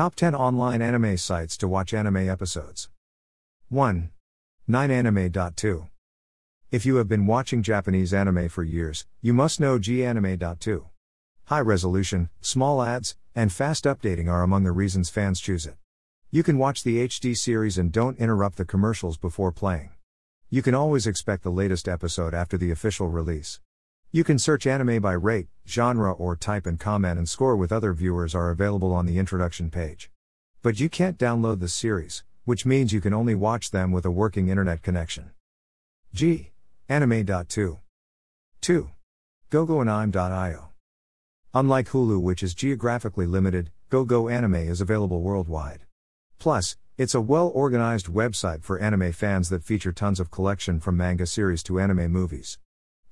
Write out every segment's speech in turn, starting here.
Top 10 online anime sites to watch anime episodes. 1. 9anime.to. If you have been watching Japanese anime for years, you must know gAnime.to. High resolution, small ads, and fast updating are among the reasons fans choose it. You can watch the HD series and don't interrupt the commercials before playing. You can always expect the latest episode after the official release. You can search anime by rate, genre, or type and comment and score with other viewers are available on the introduction page. But you can't download the series, which means you can only watch them with a working internet connection. G. Anime.2. 2. GoGoAnime.io. Unlike Hulu, which is geographically limited, GoGo Anime is available worldwide. Plus, it's a well organized website for anime fans that feature tons of collection from manga series to anime movies.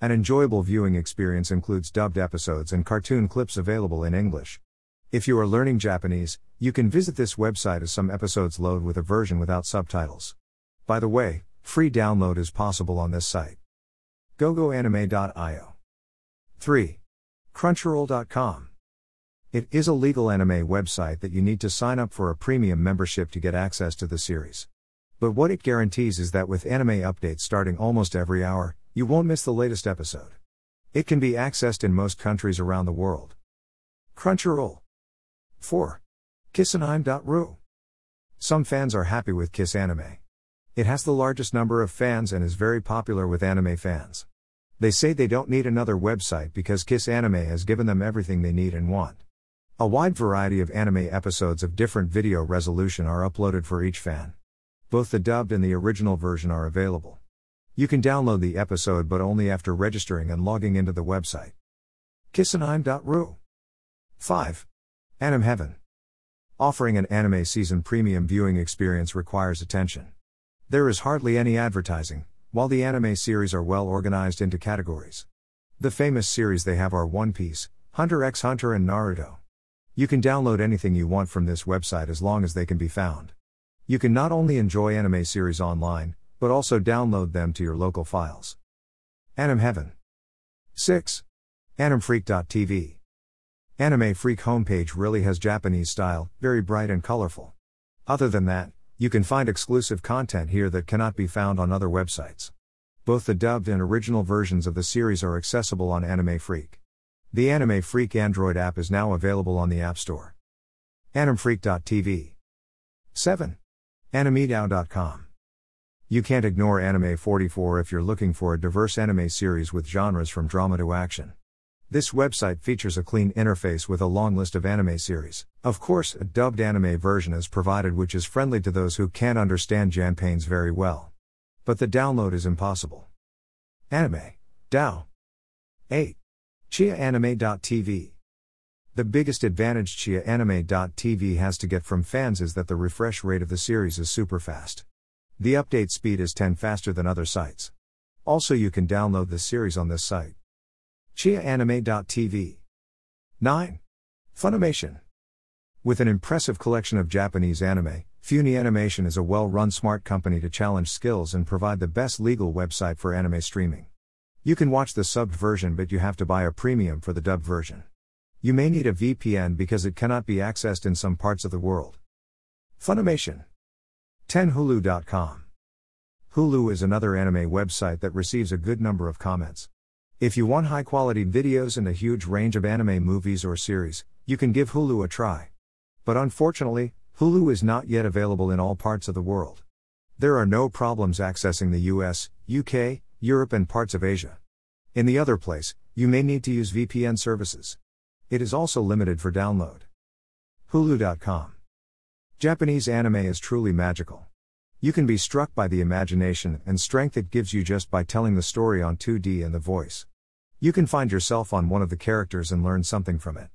An enjoyable viewing experience includes dubbed episodes and cartoon clips available in English. If you are learning Japanese, you can visit this website as some episodes load with a version without subtitles. By the way, free download is possible on this site. GoGoAnime.io. 3. Crunchyroll.com. It is a legal anime website that you need to sign up for a premium membership to get access to the series. But what it guarantees is that with anime updates starting almost every hour, you won't miss the latest episode. It can be accessed in most countries around the world. Crunchyroll. 4. Kissanime.ru. Some fans are happy with Kiss Anime. It has the largest number of fans and is very popular with anime fans. They say they don't need another website because Kiss Anime has given them everything they need and want. A wide variety of anime episodes of different video resolution are uploaded for each fan. Both the dubbed and the original version are available. You can download the episode but only after registering and logging into the website. Kissanime.ru 5. Anime Heaven. Offering an anime season premium viewing experience requires attention. There is hardly any advertising, while the anime series are well organized into categories. The famous series they have are One Piece, Hunter x Hunter, and Naruto. You can download anything you want from this website as long as they can be found. You can not only enjoy anime series online, but also download them to your local files. Anime Heaven. 6. AnimeFreak.tv. Anime Freak homepage really has Japanese style, very bright and colorful. Other than that, you can find exclusive content here that cannot be found on other websites. Both the dubbed and original versions of the series are accessible on Anime Freak. The Anime Freak Android app is now available on the App Store. AnimeFreak.tv. 7. AnimeDAO.com. You can't ignore Anime 44 if you're looking for a diverse anime series with genres from drama to action. This website features a clean interface with a long list of anime series. Of course, a dubbed anime version is provided which is friendly to those who can't understand Japanese very well. But the download is impossible. Anime. DAO. 8. ChiaAnime.tv. The biggest advantage ChiaAnime.tv has to get from fans is that the refresh rate of the series is super fast. The update speed is 10 faster than other sites. Also, you can download the series on this site. ChiaAnime.tv 9. Funimation. With an impressive collection of Japanese anime, Funi Animation is a well run smart company to challenge skills and provide the best legal website for anime streaming. You can watch the subbed version, but you have to buy a premium for the dubbed version. You may need a VPN because it cannot be accessed in some parts of the world. Funimation. 10hulu.com. Hulu is another anime website that receives a good number of comments. If you want high quality videos and a huge range of anime movies or series, you can give Hulu a try. But unfortunately, Hulu is not yet available in all parts of the world. There are no problems accessing the US, UK, Europe, and parts of Asia. In the other place, you may need to use VPN services. It is also limited for download. Hulu.com Japanese anime is truly magical. You can be struck by the imagination and strength it gives you just by telling the story on 2D and the voice. You can find yourself on one of the characters and learn something from it.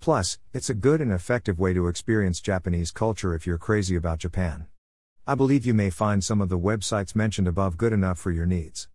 Plus, it's a good and effective way to experience Japanese culture if you're crazy about Japan. I believe you may find some of the websites mentioned above good enough for your needs.